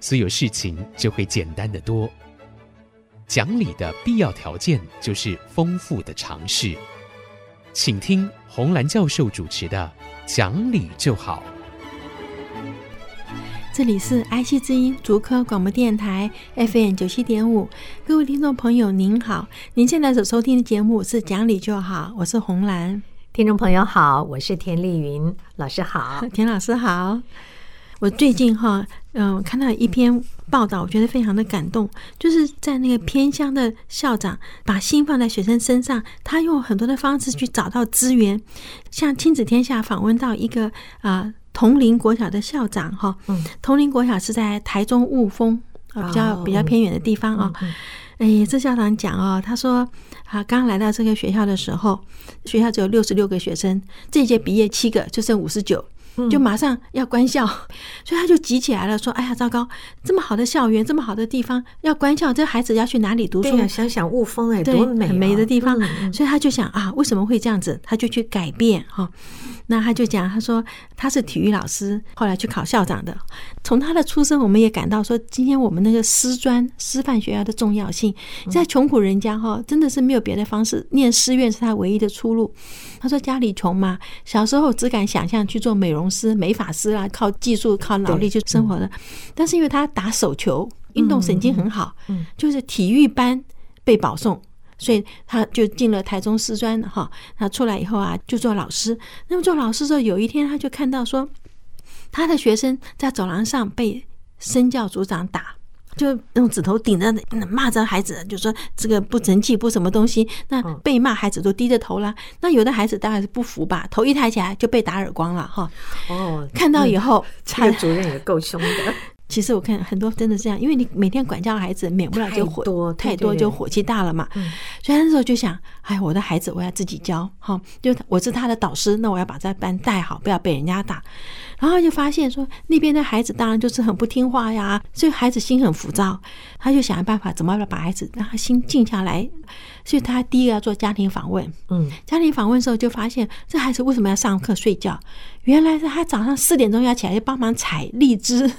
所有事情就会简单得多。讲理的必要条件就是丰富的尝试。请听红兰教授主持的《讲理就好》。这里是 IC 之音竹科广播电台 FM 九七点五，各位听众朋友您好，您现在所收听的节目是《讲理就好》，我是红兰。听众朋友好，我是田丽云老师好，田老师好。我最近哈，嗯，看到一篇报道，我觉得非常的感动，就是在那个偏乡的校长把心放在学生身上，他用很多的方式去找到资源，像亲子天下访问到一个啊。同林国小的校长哈，嗯，同林国小是在台中雾峰啊，比较比较偏远的地方啊。哎，这校长讲哦，他说啊，刚来到这个学校的时候，学校只有六十六个学生，这一届毕业七个，就剩五十九。就马上要关校，所以他就急起来了，说：“哎呀，糟糕！这么好的校园，这么好的地方要关校，这孩子要去哪里读书？”啊、想想雾峰哎，多美、美的地方。所以他就想啊，为什么会这样子？他就去改变哈。那他就讲，他说他是体育老师，后来去考校长的。从他的出生，我们也感到说，今天我们那个师专师范学校的重要性，在穷苦人家哈，真的是没有别的方式，念师院是他唯一的出路。他说家里穷嘛，小时候只敢想象去做美容师、美发师啊，靠技术、靠脑力去生活的。但是因为他打手球，运动神经很好，就是体育班被保送，所以他就进了台中师专哈。他出来以后啊，就做老师。那么做老师之后，有一天他就看到说，他的学生在走廊上被生教组长打。就用指头顶着骂着孩子，就说这个不成器，不什么东西。那被骂孩子都低着头了。那有的孩子当然是不服吧，头一抬起来就被打耳光了哈。哦，看到以后，这个主任也够凶的。其实我看很多真的是这样，因为你每天管教孩子，免不了就火多太多就火气大了嘛。所以那时候就想，哎，我的孩子我要自己教哈，就我是他的导师，那我要把这班带好，不要被人家打。然后就发现说，那边的孩子当然就是很不听话呀，所以孩子心很浮躁，他就想办法怎么把孩子让他心静下来。所以他第一个要做家庭访问，嗯，家庭访问的时候就发现这孩子为什么要上课睡觉？原来是他早上四点钟要起来帮忙采荔枝。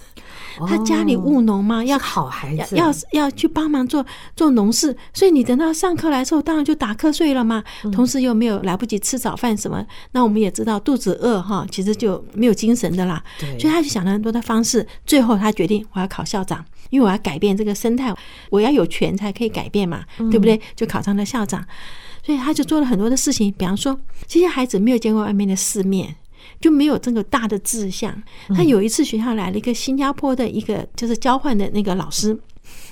他家里务农嘛，要好孩子，要要去帮忙做做农事，所以你等到上课来之后，当然就打瞌睡了嘛。同时又没有来不及吃早饭什么，那我们也知道肚子饿哈，其实就没有精神的啦。所以他就想了很多的方式，最后他决定我要考校长，因为我要改变这个生态，我要有权才可以改变嘛，对不对？就考上了校长，所以他就做了很多的事情，比方说这些孩子没有见过外面的世面。就没有这个大的志向。他有一次学校来了一个新加坡的一个就是交换的那个老师，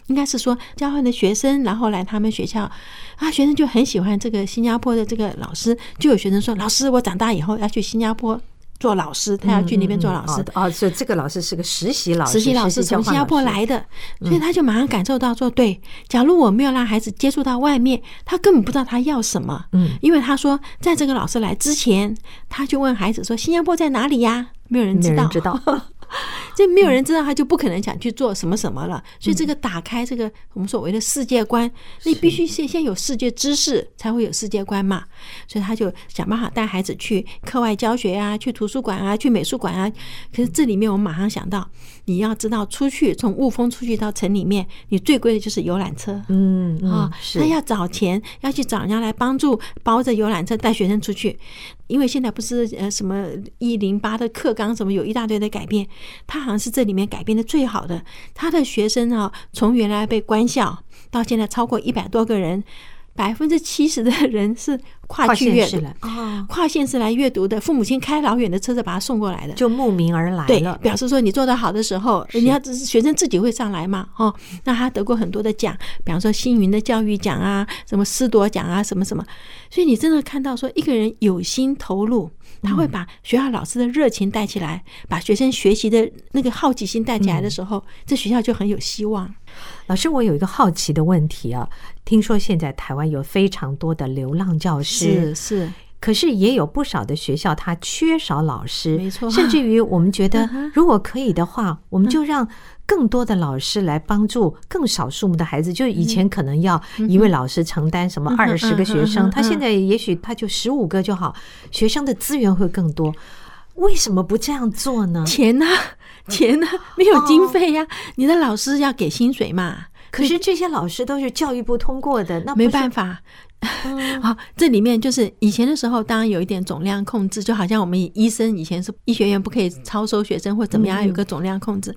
应该是说交换的学生，然后来他们学校啊，学生就很喜欢这个新加坡的这个老师，就有学生说：“老师，我长大以后要去新加坡。”做老师，他要去那边做老师。嗯嗯、哦，所以这个老师是个实习老师，实习老师从新加坡来的，所以他就马上感受到说，对，假如我没有让孩子接触到外面，他根本不知道他要什么。嗯，因为他说，在这个老师来之前，他就问孩子说：“新加坡在哪里呀？”没有人知道。这没有人知道，他就不可能想去做什么什么了。所以这个打开这个我们所谓的世界观，你必须先先有世界知识，才会有世界观嘛。所以他就想办法带孩子去课外教学啊，去图书馆啊，去美术馆啊。可是这里面我们马上想到，你要知道出去从雾峰出去到城里面，你最贵的就是游览车。嗯啊，他要找钱，要去找人家来帮助包着游览车带学生出去。因为现在不是呃什么一零八的课纲什么有一大堆的改变，他好像是这里面改变的最好的。他的学生啊，从原来被关校到现在超过一百多个人。百分之七十的人是跨区阅读，跨县市来阅读的，父母亲开老远的车子把他送过来的，就慕名而来了。对，表示说你做得好的时候，人家只是学生自己会上来嘛，哦，那他得过很多的奖，比方说星云的教育奖啊，什么师铎奖啊，什么什么。所以你真的看到说一个人有心投入，他会把学校老师的热情带起来，把学生学习的那个好奇心带起来的时候，这学校就很有希望。老师，我有一个好奇的问题啊，听说现在台湾有非常多的流浪教师，是是。可是也有不少的学校，它缺少老师，没错。甚至于我们觉得，如果可以的话，我们就让更多的老师来帮助更少数目的孩子。就以前可能要一位老师承担什么二十个学生，他现在也许他就十五个就好，学生的资源会更多。为什么不这样做呢？钱呢？钱呢？没有经费呀！你的老师要给薪水嘛？可是这些老师都是教育部通过的，那没办法。好，这里面就是以前的时候，当然有一点总量控制，就好像我们医生以前是医学院不可以超收学生或怎么样，有个总量控制。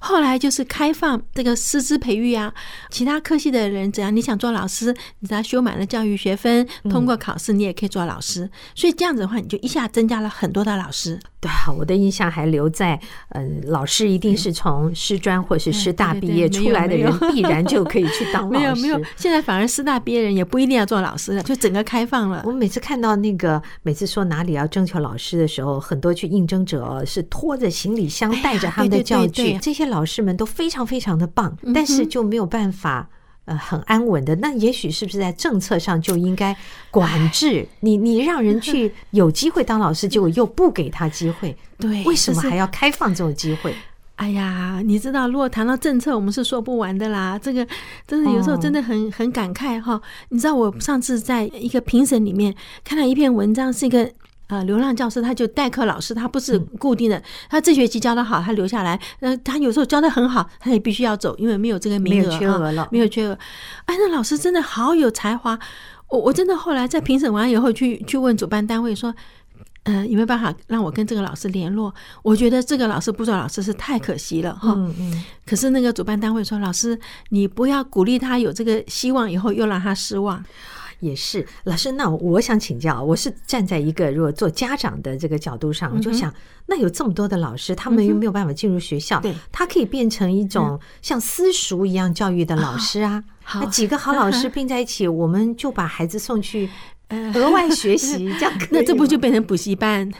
后来就是开放这个师资培育啊，其他科系的人，只要你想做老师，你只要修满了教育学分，通过考试，你也可以做老师。所以这样子的话，你就一下增加了很多的老师。对啊，我的印象还留在，嗯，老师一定是从师专或是师大毕业出来的人，必然就可以去当老师。没有没有，现在反而师大毕业人也不一定要做老师了，就整个开放了。我每次看到那个，每次说哪里要征求老师的时候，很多去应征者是拖着行李箱，带着他们的教具，这些老师们都非常非常的棒，但是就没有办法。呃，很安稳的，那也许是不是在政策上就应该管制 你？你让人去有机会当老师，结果又不给他机会，对，为什么还要开放这种机会？哎呀，你知道，如果谈到政策，我们是说不完的啦。这个真的有时候真的很很感慨哈。你知道，我上次在一个评审里面看到一篇文章，是一个。呃，流浪教师他就代课老师，他不是固定的。他这学期教得好，他留下来。那，他有时候教得很好，他也必须要走，因为没有这个名额，没有缺额了，没有缺额。哎，那老师真的好有才华。我我真的后来在评审完以后去去问主办单位说，呃，有没有办法让我跟这个老师联络？我觉得这个老师不做老师是太可惜了哈。嗯嗯。可是那个主办单位说，老师你不要鼓励他有这个希望，以后又让他失望。也是老师，那我想请教，我是站在一个如果做家长的这个角度上，我就想，那有这么多的老师，他们又没有办法进入学校，对，他可以变成一种像私塾一样教育的老师啊。那几个好老师并在一起，我们就把孩子送去 额外学习，这样可，那这不就变成补习班？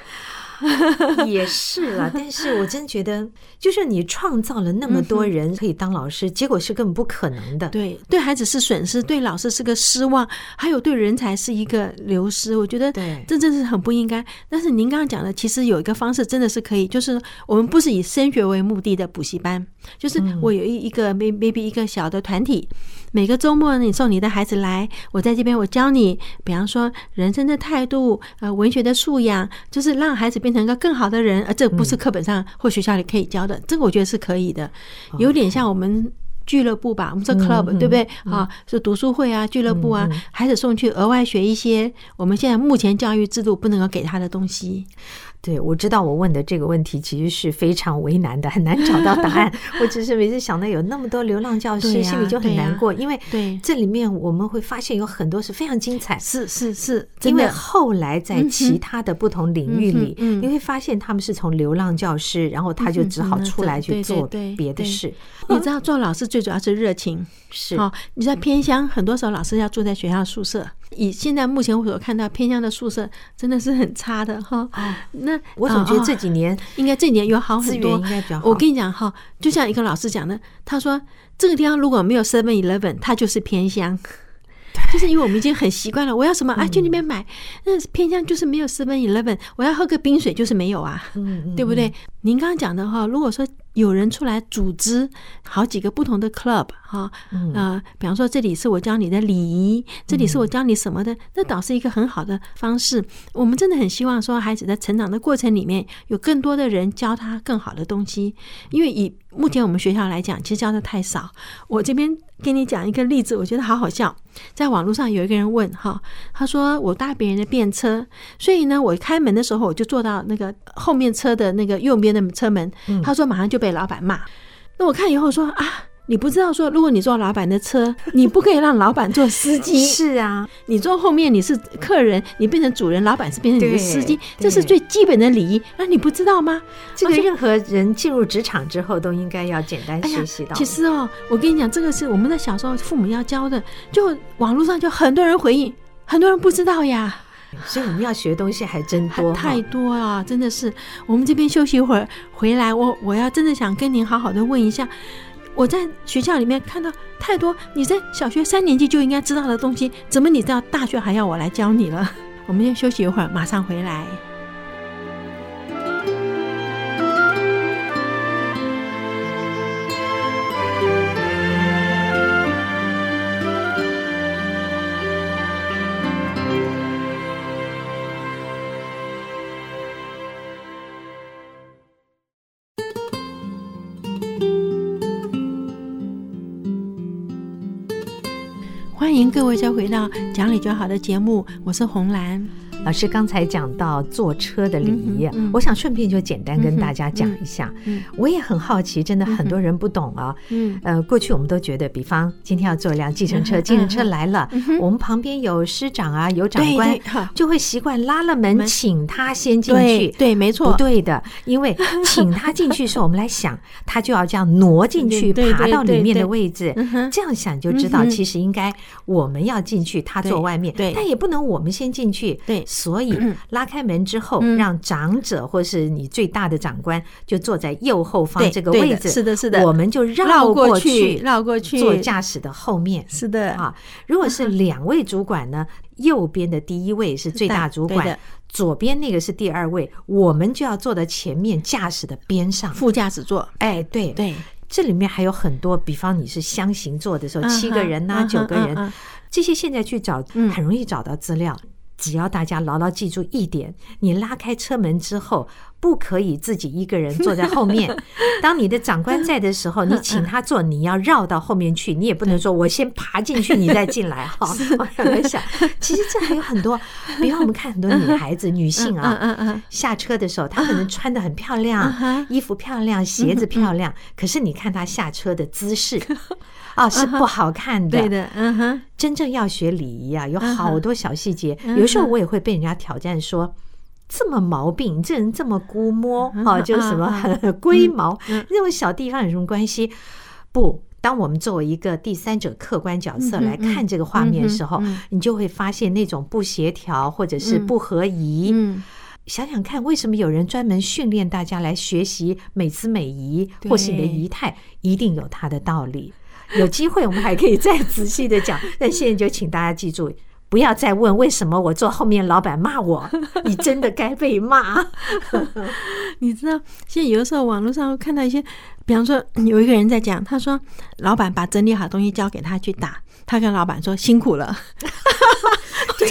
也是啦，但是我真觉得，就是你创造了那么多人可以当老师，结果是根本不可能的。对，对孩子是损失，对老师是个失望，还有对人才是一个流失。我觉得，对，这真是很不应该。但是您刚刚讲的，其实有一个方式真的是可以，就是我们不是以升学为目的的补习班，就是我有一一个 maybe 一个小的团体。每个周末，你送你的孩子来，我在这边，我教你，比方说人生的态度，呃，文学的素养，就是让孩子变成一个更好的人。而这不是课本上或学校里可以教的，这个我觉得是可以的，有点像我们俱乐部吧，我们说 club 对不对？啊，是读书会啊，俱乐部啊，孩子送去额外学一些我们现在目前教育制度不能够给他的东西。对，我知道我问的这个问题其实是非常为难的，很难找到答案。我只是每次想到有那么多流浪教师，心里就很难过，因为对这里面我们会发现有很多是非常精彩，是是是，因为后来在其他的不同领域里，你会发现他们是从流浪教师，然后他就只好出来去做别的事。你知道做老师最主要是热情，是哦。你在偏乡，很多时候老师要住在学校宿舍。以现在目前我所看到偏乡的宿舍真的是很差的哈。那我总觉得这几年应该这几年有好很多。我跟你讲哈，就像一个老师讲的，他说这个地方如果没有 Seven Eleven，它就是偏乡。就是因为我们已经很习惯了，我要什么啊，去那边买。那偏乡就是没有 Seven Eleven，我要喝个冰水就是没有啊，对不对？您刚刚讲的哈，如果说。有人出来组织好几个不同的 club 哈，呃，比方说这里是我教你的礼仪，这里是我教你什么的，那倒是一个很好的方式。我们真的很希望说，孩子在成长的过程里面有更多的人教他更好的东西，因为以目前我们学校来讲，其实教的太少。我这边给你讲一个例子，我觉得好好笑。在网络上有一个人问哈，他说我搭别人的便车，所以呢，我开门的时候我就坐到那个后面车的那个右边的车门，他说马上就被。被老板骂，那我看以后说啊，你不知道说，如果你坐老板的车，你不可以让老板做司机。是啊，你坐后面你是客人，你变成主人，老板是变成你的司机，这是最基本的礼仪。那你不知道吗？这个任何人进入职场之后都应该要简单学习到。其实哦，我跟你讲，这个是我们在小时候父母要教的，就网络上就很多人回应，很多人不知道呀。所以我们要学的东西还真多，太多啊！真的是。我们这边休息一会儿，回来我我要真的想跟您好好的问一下，我在学校里面看到太多你在小学三年级就应该知道的东西，怎么你到大学还要我来教你了？我们先休息一会儿，马上回来。迎各位再回到讲理就好的节目，我是红兰。老师刚才讲到坐车的礼仪，我想顺便就简单跟大家讲一下。嗯嗯、我也很好奇，真的很多人不懂啊。嗯，呃，过去我们都觉得，比方今天要坐一辆计程车，计程车来了，我们旁边有师长啊，有长官，就会习惯拉了门，请他先进去。对，对，没错，不对的，因为 请他进去的时候，我们来想，他就要这样挪进去，爬到里面的位置。这样想就知道，其实应该我们要进去，他坐外面。对，但也不能我们先进去。对。所以拉开门之后，让长者或是你最大的长官就坐在右后方这个位置。是的，是的。我们就绕过去，绕过去，坐驾驶的后面。是的啊。如果是两位主管呢，右边的第一位是最大主管，左边那个是第二位，我们就要坐在前面驾驶的边上，副驾驶座。哎，对对。这里面还有很多，比方你是箱型坐的时候，七个人呐，九个人，这些现在去找很容易找到资料。只要大家牢牢记住一点，你拉开车门之后，不可以自己一个人坐在后面。当你的长官在的时候，你请他坐，你要绕到后面去，你也不能说我先爬进去，你再进来。哈，我在想，其实这还有很多，比方我们看很多女孩子、女性啊，下车的时候，她可能穿的很漂亮，衣服漂亮，鞋子漂亮，可是你看她下车的姿势。啊，是不好看的。对的，嗯哼。真正要学礼仪啊，有好多小细节。有时候我也会被人家挑战说：“这么毛病，你这人这么估摸啊，就是什么 龟毛，那种小地方有什么关系？”不，当我们作为一个第三者客观角色来看这个画面的时候，你就会发现那种不协调或者是不合宜。想想看，为什么有人专门训练大家来学习美姿美仪，或是你的仪态，一定有它的道理。有机会我们还可以再仔细的讲，但现在就请大家记住，不要再问为什么我坐后面，老板骂我，你真的该被骂。你知道，现在有的时候网络上会看到一些，比方说有一个人在讲，他说老板把整理好东西交给他去打，他跟老板说辛苦了。对，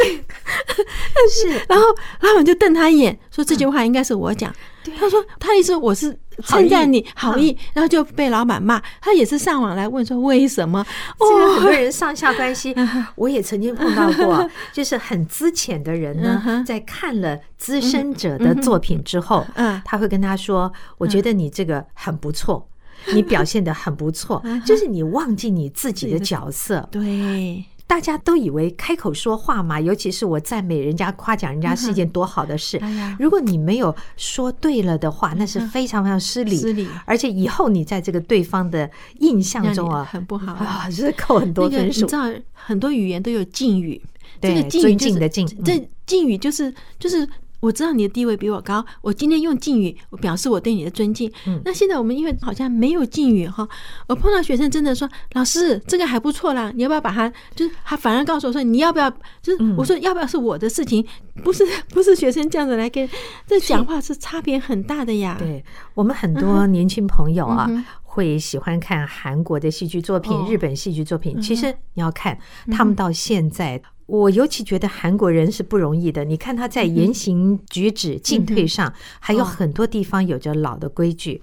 是，然后老板就瞪他一眼，说这句话应该是我讲。他说他意思我是称赞你好意，然后就被老板骂。他也是上网来问说为什么？这个很多人上下关系，我也曾经碰到过，就是很资浅的人呢，在看了资深者的作品之后，他会跟他说：“我觉得你这个很不错，你表现的很不错，就是你忘记你自己的角色。”对。大家都以为开口说话嘛，尤其是我赞美人家、夸奖人家是一件多好的事。如果你没有说对了的话，那是非常非常失礼。失礼，而且以后你在这个对方的印象中啊，很不好啊，是扣很多分数。你知道，很多语言都有敬语，这个尊敬的敬，这敬语就是就是。我知道你的地位比我高，我今天用敬语，我表示我对你的尊敬。嗯，那现在我们因为好像没有敬语哈，我碰到学生真的说，老师这个还不错啦，你要不要把它？就是他反而告诉我说，你要不要？就是我说要不要是我的事情，不是不是学生这样子来跟这讲话是差别很大的呀。对，我们很多年轻朋友啊，会喜欢看韩国的戏剧作品、日本戏剧作品。其实你要看他们到现在。我尤其觉得韩国人是不容易的。你看他在言行举止、进退上，还有很多地方有着老的规矩。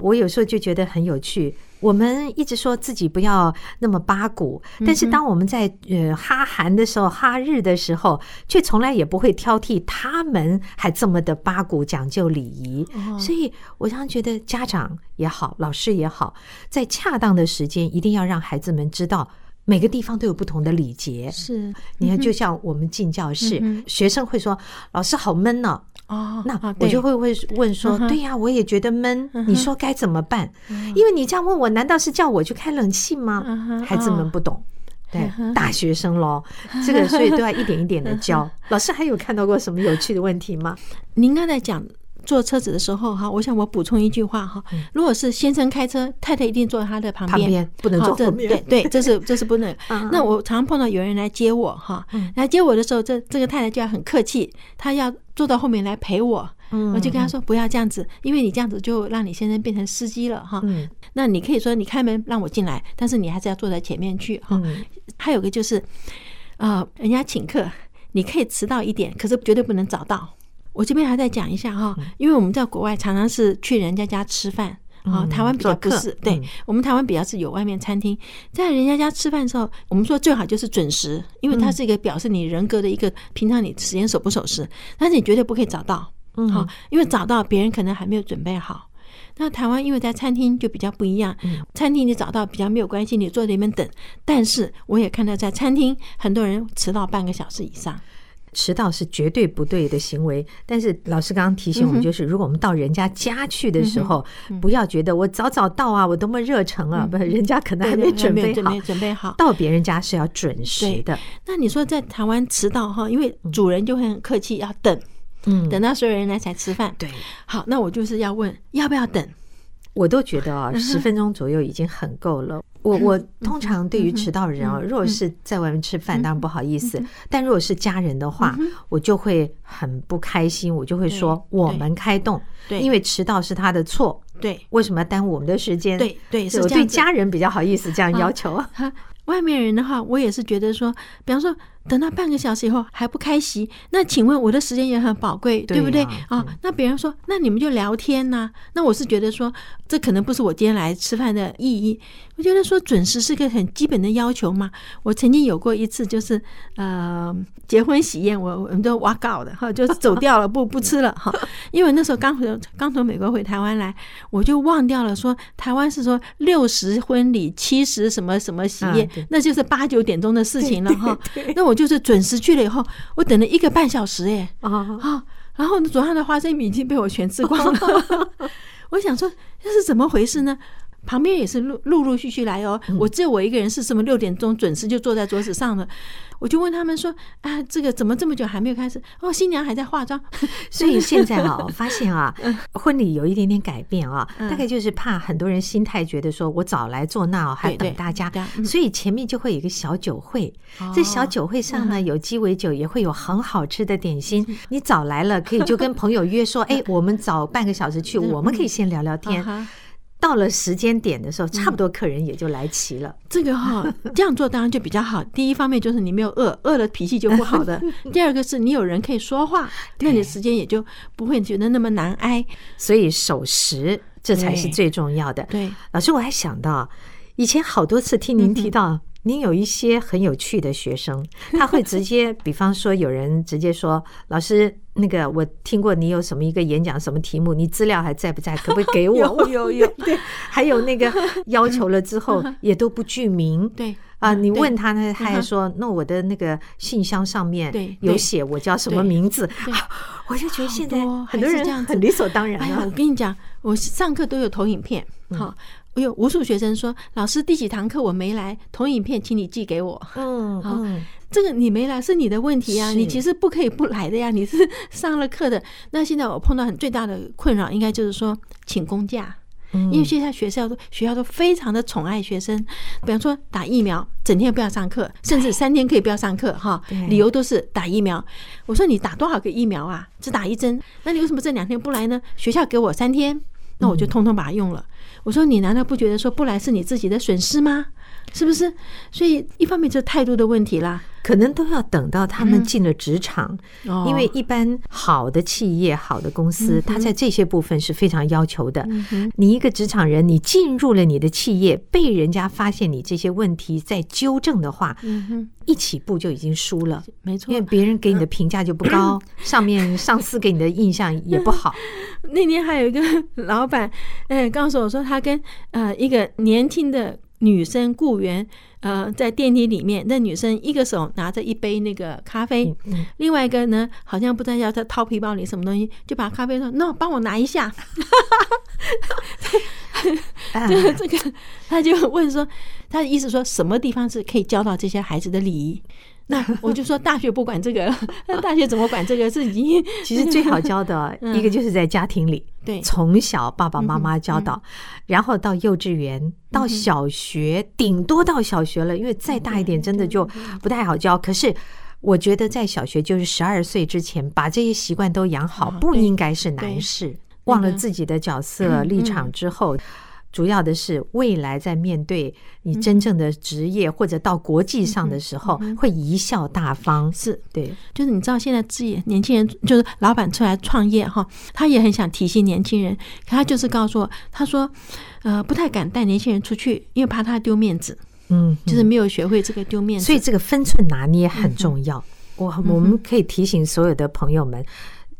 我有时候就觉得很有趣。我们一直说自己不要那么八股，但是当我们在呃哈韩的时候、哈日的时候，却从来也不会挑剔他们还这么的八股、讲究礼仪。所以我常常觉得家长也好，老师也好，在恰当的时间一定要让孩子们知道。每个地方都有不同的礼节，是你看，就像我们进教室，学生会说：“老师好闷呢。”哦，那我就会问问说：“对呀，我也觉得闷，你说该怎么办？因为你这样问我，难道是叫我去开冷气吗？”孩子们不懂，对，大学生喽，这个所以都要一点一点的教。老师还有看到过什么有趣的问题吗？您刚才讲。坐车子的时候哈，我想我补充一句话哈，如果是先生开车，太太一定坐在他的旁边，旁边不能坐后面。对对，这是 这是不能。那我常常碰到有人来接我哈，来接我的时候，这这个太太就要很客气，她要坐到后面来陪我。我就跟她说不要这样子，因为你这样子就让你先生变成司机了哈。那你可以说你开门让我进来，但是你还是要坐在前面去哈。还有个就是，啊，人家请客，你可以迟到一点，可是绝对不能早到。我这边还在讲一下哈，因为我们在国外常常是去人家家吃饭啊，台湾比较不是，对我们台湾比较是有外面餐厅，在人家家吃饭的时候，我们说最好就是准时，因为它是一个表示你人格的一个平常你时间守不守时，但是你绝对不可以早到，嗯好，因为早到别人可能还没有准备好。那台湾因为在餐厅就比较不一样，餐厅你早到比较没有关系，你坐在那边等，但是我也看到在餐厅很多人迟到半个小时以上。迟到是绝对不对的行为，但是老师刚刚提醒我们，就是如果我们到人家家去的时候，不要觉得我早早到啊，我多么热诚啊，不，人家可能还没准备好，准备好。到别人家是要准时的。那你说在台湾迟到哈，因为主人就会很客气，要等，嗯，等到所有人来才吃饭。对，好，那我就是要问，要不要等？我都觉得啊，十分钟左右已经很够了。我我通常对于迟到的人啊，如果是在外面吃饭，当然不好意思；但如果是家人的话，我就会很不开心，我就会说我们开动，因为迟到是他的错，对，为什么要耽误我们的时间？对对，我对家人比较好意思这样要求。外面人的话，我也是觉得说，比方说。等到半个小时以后还不开席，那请问我的时间也很宝贵，对不对啊？那别人说，那你们就聊天呐。那我是觉得说，这可能不是我今天来吃饭的意义。我觉得说准时是个很基本的要求嘛。我曾经有过一次，就是呃结婚喜宴，我我们都 walk out 的哈，就走掉了，不 不吃了哈。因为那时候刚回刚从美国回台湾来，我就忘掉了说台湾是说六十婚礼七十什么什么喜宴，那就是八九点钟的事情了哈。那我。就是准时去了以后，我等了一个半小时哎啊，然后桌上的花生米已经被我全吃光了。我想说这是怎么回事呢？旁边也是陆陆陆续续来哦，我只有我一个人是什么六点钟准时就坐在桌子上了。我就问他们说：“啊，这个怎么这么久还没有开始？哦，新娘还在化妆。”所以现在啊，我 发现啊，婚礼有一点点改变啊，大概就是怕很多人心态觉得说我早来坐那哦还等大家，所以前面就会有一个小酒会。这小酒会上呢，有鸡尾酒，也会有很好吃的点心。你早来了，可以就跟朋友约说：“ 哎，我们早半个小时去，我们可以先聊聊天。”到了时间点的时候，差不多客人也就来齐了。这个哈，这样做当然就比较好。第一方面就是你没有饿，饿了脾气就不好的。第二个是你有人可以说话，那你的时间也就不会觉得那么难挨。所以守时这才是最重要的。对，老师，我还想到以前好多次听您提到。您有一些很有趣的学生，他会直接，比方说有人直接说：“老师，那个我听过你有什么一个演讲，什么题目？你资料还在不在？可不可以给我？”有 有有，对，还有那个要求了之后也都不具名，对啊，你问他呢，他还说：“那我的那个信箱上面有写我叫什么名字？”我就觉得现在很多人这样很理所当然啊。我跟你讲，我上课都有投影片，好。我有无数学生说：“老师，第几堂课我没来，投影片请你寄给我。”嗯，好，这个你没来是你的问题啊，你其实不可以不来的呀，你是上了课的。那现在我碰到很最大的困扰，应该就是说请公假，因为现在学校都学校都非常的宠爱学生，比方说打疫苗，整天不要上课，甚至三天可以不要上课哈，理由都是打疫苗。我说你打多少个疫苗啊？只打一针，那你为什么这两天不来呢？学校给我三天，那我就通通把它用了。我说你难道不觉得说不来是你自己的损失吗？是不是？所以一方面就是态度的问题啦。可能都要等到他们进了职场，因为一般好的企业、好的公司，他在这些部分是非常要求的。你一个职场人，你进入了你的企业，被人家发现你这些问题再纠正的话，一起步就已经输了。没错，因为别人给你的评价就不高，上面上司给你的印象也不好。那天还有一个老板，嗯，告诉我说，他跟呃一个年轻的女生雇员。呃，在电梯里面，那女生一个手拿着一杯那个咖啡，另外一个呢，好像不知道要她掏皮包里什么东西，就把咖啡说：“ “no”，帮我拿一下。” 就是这个，他就问说，他的意思说什么地方是可以教到这些孩子的礼仪？那我就说大学不管这个，那大学怎么管这个？是已经 其实最好教的 一个就是在家庭里，对，从小爸爸妈妈教导，然后到幼稚园，到小学，顶多到小学了，因为再大一点真的就不太好教。可是我觉得在小学就是十二岁之前，把这些习惯都养好，不应该是难事。忘了自己的角色立场之后。主要的是未来在面对你真正的职业或者到国际上的时候，会贻笑大方。是对，就是你知道现在自己年轻人就是老板出来创业哈，他也很想提醒年轻人，可他就是告诉我，他说，呃，不太敢带年轻人出去，因为怕他丢面子。嗯，就是没有学会这个丢面子，所以这个分寸拿捏很重要。我我们可以提醒所有的朋友们。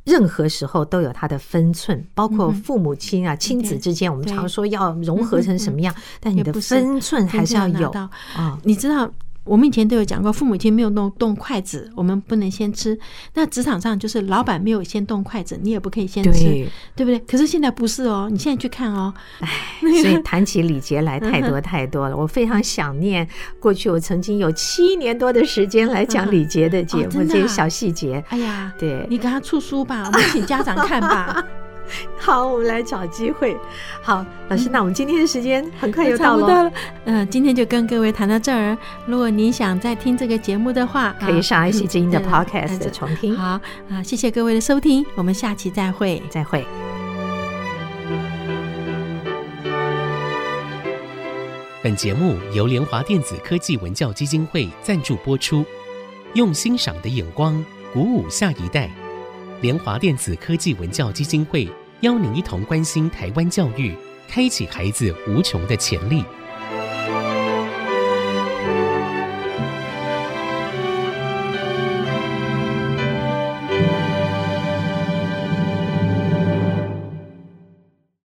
任何时候都有它的分寸，包括父母亲啊、亲子之间，我们常说要融合成什么样，但你的分寸还是要有。啊，你知道。我们以前都有讲过，父母亲没有弄动筷子，我们不能先吃。那职场上就是老板没有先动筷子，你也不可以先吃，对，对不对？可是现在不是哦，你现在去看哦，哎，所以 谈起礼节来太多太多了。我非常想念过去，我曾经有七年多的时间来讲礼节的节目，这些小细节。哎呀，对，你给他出书吧，我们请家长看吧。好，我们来找机会。好，老师，那我们今天的时间很快又到了。嗯，今天就跟各位谈到这儿。如果您想再听这个节目的话，可以上爱惜之音的 Podcast 重听。好啊，谢谢各位的收听，我们下期再会，再会。本节目由联华电子科技文教基金会赞助播出，用欣赏的眼光鼓舞下一代。联华电子科技文教基金会邀您一同关心台湾教育，开启孩子无穷的潜力。